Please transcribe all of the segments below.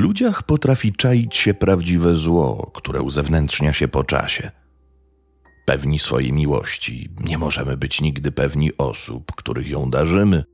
Ludziach potrafi czaić się prawdziwe zło, które uzewnętrznia się po czasie. Pewni swojej miłości, nie możemy być nigdy pewni osób, których ją darzymy,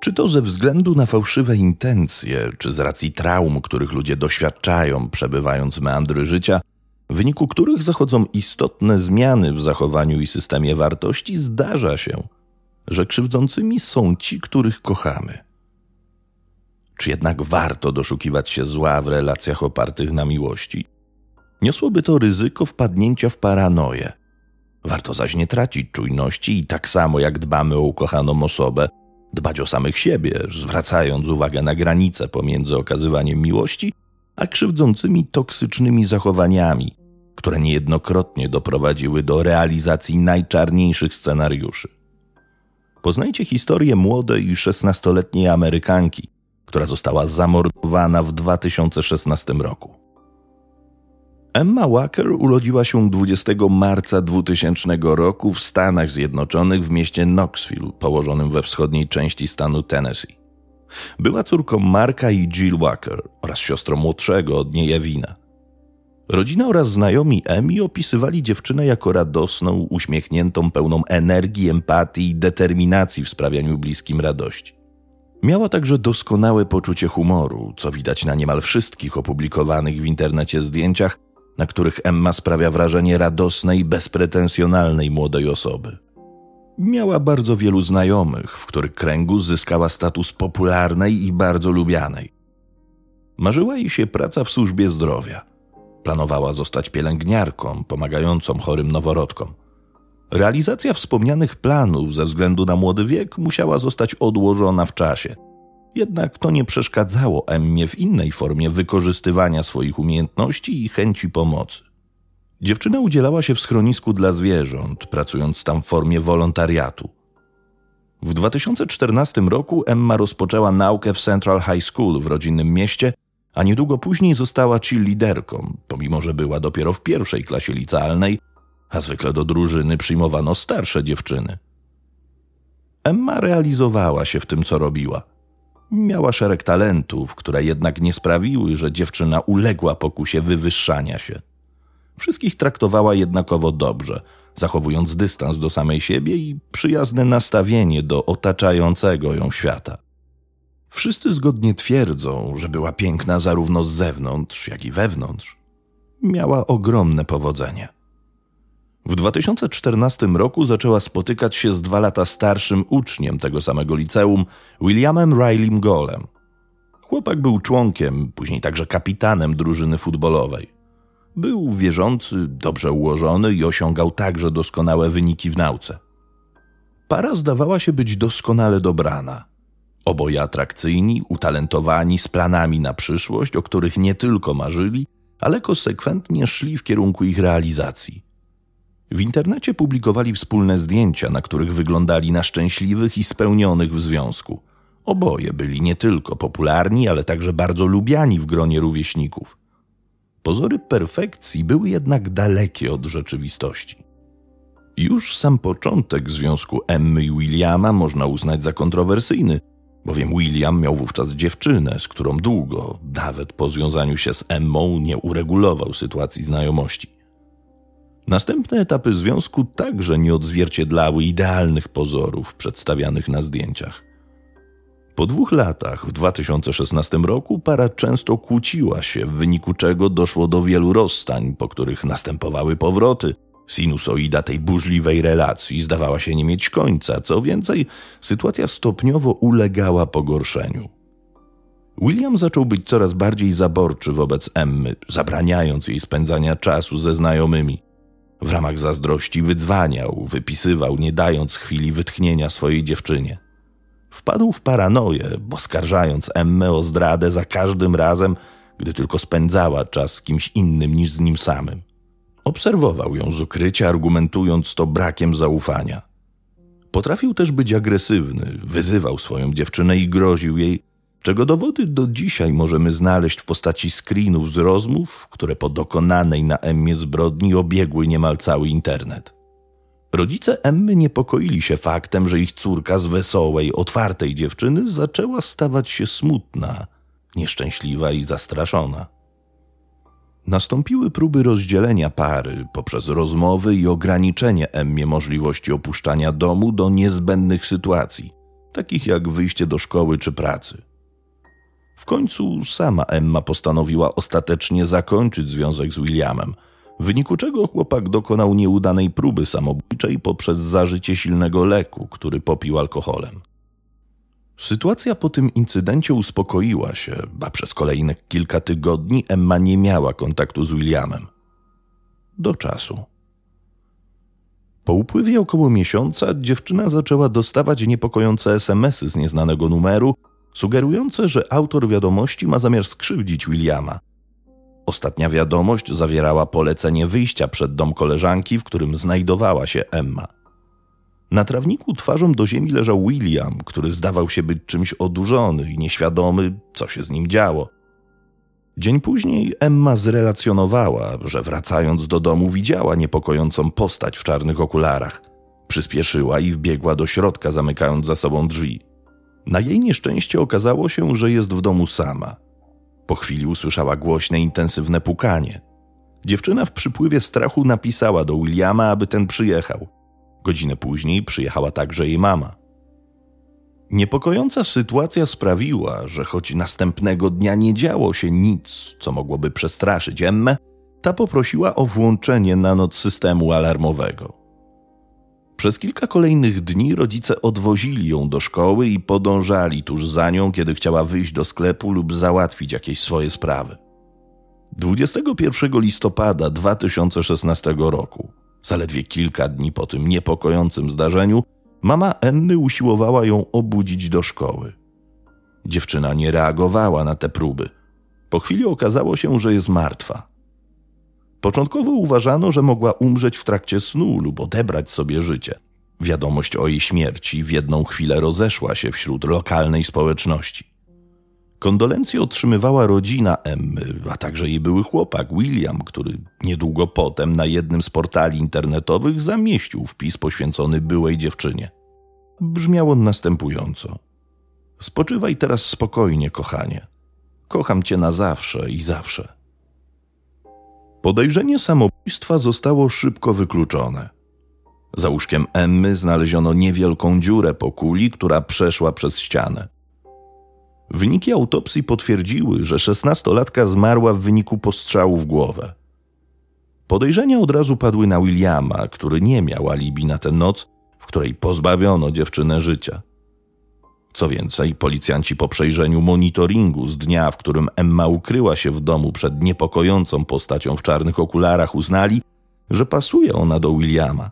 czy to ze względu na fałszywe intencje, czy z racji traum, których ludzie doświadczają, przebywając meandry życia, w wyniku których zachodzą istotne zmiany w zachowaniu i systemie wartości, zdarza się, że krzywdzącymi są ci, których kochamy. Czy jednak warto doszukiwać się zła w relacjach opartych na miłości? Niosłoby to ryzyko wpadnięcia w paranoję. Warto zaś nie tracić czujności i tak samo jak dbamy o ukochaną osobę, dbać o samych siebie, zwracając uwagę na granice pomiędzy okazywaniem miłości a krzywdzącymi toksycznymi zachowaniami, które niejednokrotnie doprowadziły do realizacji najczarniejszych scenariuszy. Poznajcie historię młodej szesnastoletniej Amerykanki, która została zamordowana w 2016 roku. Emma Walker urodziła się 20 marca 2000 roku w Stanach Zjednoczonych w mieście Knoxville, położonym we wschodniej części stanu Tennessee. Była córką Marka i Jill Walker oraz siostrą młodszego od niej Evina. Rodzina oraz znajomi Emmy opisywali dziewczynę jako radosną, uśmiechniętą, pełną energii, empatii i determinacji w sprawianiu bliskim radości. Miała także doskonałe poczucie humoru, co widać na niemal wszystkich opublikowanych w internecie zdjęciach, na których Emma sprawia wrażenie radosnej, bezpretensjonalnej młodej osoby. Miała bardzo wielu znajomych, w których kręgu zyskała status popularnej i bardzo lubianej. Marzyła jej się praca w służbie zdrowia. Planowała zostać pielęgniarką, pomagającą chorym noworodkom. Realizacja wspomnianych planów ze względu na młody wiek musiała zostać odłożona w czasie. Jednak to nie przeszkadzało Emmie w innej formie wykorzystywania swoich umiejętności i chęci pomocy. Dziewczyna udzielała się w schronisku dla zwierząt, pracując tam w formie wolontariatu. W 2014 roku Emma rozpoczęła naukę w Central High School w rodzinnym mieście, a niedługo później została cheerleaderką, pomimo że była dopiero w pierwszej klasie licealnej, a zwykle do drużyny przyjmowano starsze dziewczyny. Emma realizowała się w tym, co robiła. Miała szereg talentów, które jednak nie sprawiły, że dziewczyna uległa pokusie wywyższania się. Wszystkich traktowała jednakowo dobrze, zachowując dystans do samej siebie i przyjazne nastawienie do otaczającego ją świata. Wszyscy zgodnie twierdzą, że była piękna zarówno z zewnątrz, jak i wewnątrz. Miała ogromne powodzenie. W 2014 roku zaczęła spotykać się z dwa lata starszym uczniem tego samego liceum, Williamem Rileym Golem. Chłopak był członkiem, później także kapitanem drużyny futbolowej. Był wierzący, dobrze ułożony i osiągał także doskonałe wyniki w nauce. Para zdawała się być doskonale dobrana. Oboje atrakcyjni, utalentowani, z planami na przyszłość, o których nie tylko marzyli, ale konsekwentnie szli w kierunku ich realizacji. W internecie publikowali wspólne zdjęcia, na których wyglądali na szczęśliwych i spełnionych w związku. Oboje byli nie tylko popularni, ale także bardzo lubiani w gronie rówieśników. Pozory perfekcji były jednak dalekie od rzeczywistości. Już sam początek związku Emmy i Williama można uznać za kontrowersyjny, bowiem William miał wówczas dziewczynę, z którą długo, nawet po związaniu się z Emmą, nie uregulował sytuacji znajomości. Następne etapy związku także nie odzwierciedlały idealnych pozorów przedstawianych na zdjęciach. Po dwóch latach, w 2016 roku, para często kłóciła się, w wyniku czego doszło do wielu rozstań, po których następowały powroty. Sinusoida tej burzliwej relacji zdawała się nie mieć końca, co więcej, sytuacja stopniowo ulegała pogorszeniu. William zaczął być coraz bardziej zaborczy wobec Emmy, zabraniając jej spędzania czasu ze znajomymi. W ramach zazdrości wydzwaniał, wypisywał, nie dając chwili wytchnienia swojej dziewczynie. Wpadł w paranoję, oskarżając Emmę o zdradę za każdym razem, gdy tylko spędzała czas z kimś innym niż z nim samym. Obserwował ją z ukrycia, argumentując to brakiem zaufania. Potrafił też być agresywny, wyzywał swoją dziewczynę i groził jej, czego dowody do dzisiaj możemy znaleźć w postaci screenów z rozmów, które po dokonanej na Emmie zbrodni obiegły niemal cały internet. Rodzice Emmy niepokoili się faktem, że ich córka z wesołej, otwartej dziewczyny zaczęła stawać się smutna, nieszczęśliwa i zastraszona. Nastąpiły próby rozdzielenia pary poprzez rozmowy i ograniczenie Emmie możliwości opuszczania domu do niezbędnych sytuacji, takich jak wyjście do szkoły czy pracy. W końcu sama Emma postanowiła ostatecznie zakończyć związek z Williamem, w wyniku czego chłopak dokonał nieudanej próby samobójczej poprzez zażycie silnego leku, który popił alkoholem. Sytuacja po tym incydencie uspokoiła się, a przez kolejne kilka tygodni Emma nie miała kontaktu z Williamem. Do czasu. Po upływie około miesiąca dziewczyna zaczęła dostawać niepokojące SMSy z nieznanego numeru, sugerujące, że autor wiadomości ma zamiar skrzywdzić Williama. Ostatnia wiadomość zawierała polecenie wyjścia przed dom koleżanki, w którym znajdowała się Emma. Na trawniku twarzą do ziemi leżał William, który zdawał się być czymś odurzony i nieświadomy, co się z nim działo. Dzień później Emma zrelacjonowała, że wracając do domu widziała niepokojącą postać w czarnych okularach. Przyspieszyła i wbiegła do środka, zamykając za sobą drzwi. Na jej nieszczęście okazało się, że jest w domu sama. Po chwili usłyszała głośne, intensywne pukanie. Dziewczyna w przypływie strachu napisała do Williama, aby ten przyjechał. Godzinę później przyjechała także jej mama. Niepokojąca sytuacja sprawiła, że choć następnego dnia nie działo się nic, co mogłoby przestraszyć Emmę, ta poprosiła o włączenie na noc systemu alarmowego. Przez kilka kolejnych dni rodzice odwozili ją do szkoły i podążali tuż za nią, kiedy chciała wyjść do sklepu lub załatwić jakieś swoje sprawy. 21 listopada 2016 roku, zaledwie kilka dni po tym niepokojącym zdarzeniu, mama Emmy usiłowała ją obudzić do szkoły. Dziewczyna nie reagowała na te próby. Po chwili okazało się, że jest martwa. Początkowo uważano, że mogła umrzeć w trakcie snu lub odebrać sobie życie. Wiadomość o jej śmierci w jedną chwilę rozeszła się wśród lokalnej społeczności. Kondolencje otrzymywała rodzina Emmy, a także jej były chłopak William, który niedługo potem na jednym z portali internetowych zamieścił wpis poświęcony byłej dziewczynie. Brzmiał on następująco: Spoczywaj teraz spokojnie, kochanie. Kocham cię na zawsze i zawsze. Podejrzenie samobójstwa zostało szybko wykluczone. Za łóżkiem Emmy znaleziono niewielką dziurę po kuli, która przeszła przez ścianę. Wyniki autopsji potwierdziły, że szesnastolatka zmarła w wyniku postrzału w głowę. Podejrzenia od razu padły na Williama, który nie miał alibi na tę noc, w której pozbawiono dziewczynę życia. Co więcej, policjanci po przejrzeniu monitoringu z dnia, w którym Emma ukryła się w domu przed niepokojącą postacią w czarnych okularach, uznali, że pasuje ona do Williama.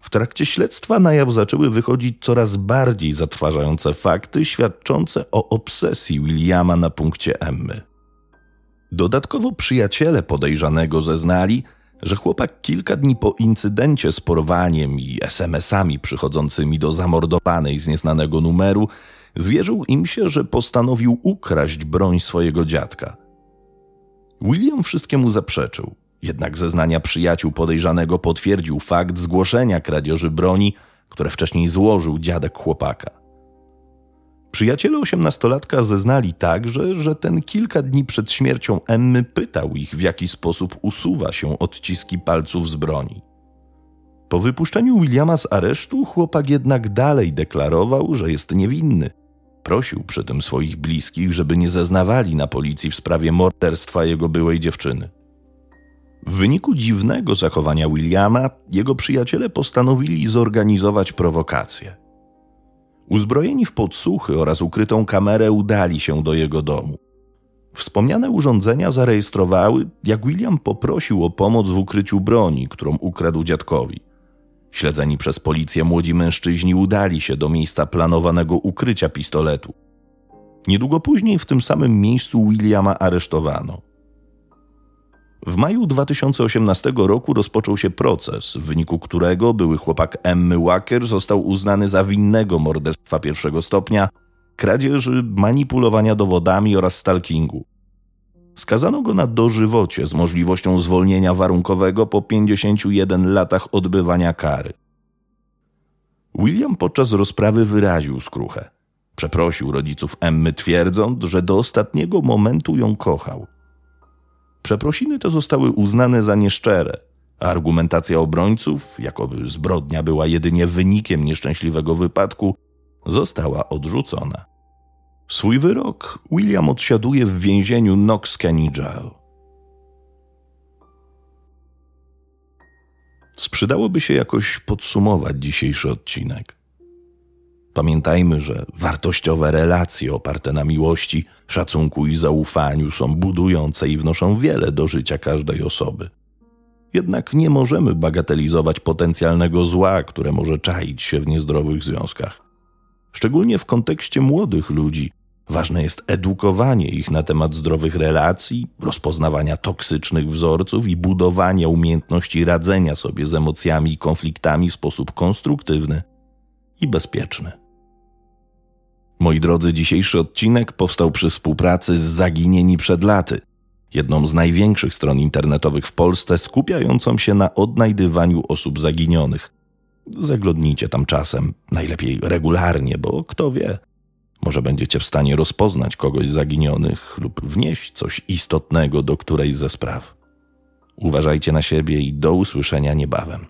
W trakcie śledztwa na jaw zaczęły wychodzić coraz bardziej zatrważające fakty świadczące o obsesji Williama na punkcie Emmy. Dodatkowo przyjaciele podejrzanego zeznali, że chłopak kilka dni po incydencie z porwaniem i SMS-ami przychodzącymi do zamordowanej z nieznanego numeru zwierzył im się, że postanowił ukraść broń swojego dziadka. William wszystkiemu zaprzeczył, jednak zeznania przyjaciół podejrzanego potwierdził fakt zgłoszenia kradzieży broni, które wcześniej złożył dziadek chłopaka. Przyjaciele osiemnastolatka zeznali także, że ten kilka dni przed śmiercią Emmy pytał ich, w jaki sposób usuwa się odciski palców z broni. Po wypuszczeniu Williama z aresztu chłopak jednak dalej deklarował, że jest niewinny. Prosił przy tym swoich bliskich, żeby nie zeznawali na policji w sprawie morderstwa jego byłej dziewczyny. W wyniku dziwnego zachowania Williama, jego przyjaciele postanowili zorganizować prowokację. Uzbrojeni w podsłuchy oraz ukrytą kamerę udali się do jego domu. Wspomniane urządzenia zarejestrowały, jak William poprosił o pomoc w ukryciu broni, którą ukradł dziadkowi. Śledzeni przez policję młodzi mężczyźni udali się do miejsca planowanego ukrycia pistoletu. Niedługo później w tym samym miejscu Williama aresztowano. W maju 2018 roku rozpoczął się proces, w wyniku którego były chłopak Emmy Walker został uznany za winnego morderstwa pierwszego stopnia, kradzieży, manipulowania dowodami oraz stalkingu. Skazano go na dożywocie z możliwością zwolnienia warunkowego po 51 latach odbywania kary. William podczas rozprawy wyraził skruchę. Przeprosił rodziców Emmy, twierdząc, że do ostatniego momentu ją kochał. Przeprosiny te zostały uznane za nieszczere, a argumentacja obrońców, jakoby zbrodnia była jedynie wynikiem nieszczęśliwego wypadku, została odrzucona. Swój wyrok William odsiaduje w więzieniu Knox County Jail. Sprzydałoby się jakoś podsumować dzisiejszy odcinek. Pamiętajmy, że wartościowe relacje oparte na miłości, szacunku i zaufaniu są budujące i wnoszą wiele do życia każdej osoby. Jednak nie możemy bagatelizować potencjalnego zła, które może czaić się w niezdrowych związkach. Szczególnie w kontekście młodych ludzi ważne jest edukowanie ich na temat zdrowych relacji, rozpoznawania toksycznych wzorców i budowania umiejętności radzenia sobie z emocjami i konfliktami w sposób konstruktywny i bezpieczny. Moi drodzy, dzisiejszy odcinek powstał przy współpracy z Zaginieni przed laty, jedną z największych stron internetowych w Polsce skupiającą się na odnajdywaniu osób zaginionych. Zaglądnijcie tam czasem, najlepiej regularnie, bo kto wie, może będziecie w stanie rozpoznać kogoś zaginionych lub wnieść coś istotnego do którejś ze spraw. Uważajcie na siebie i do usłyszenia niebawem.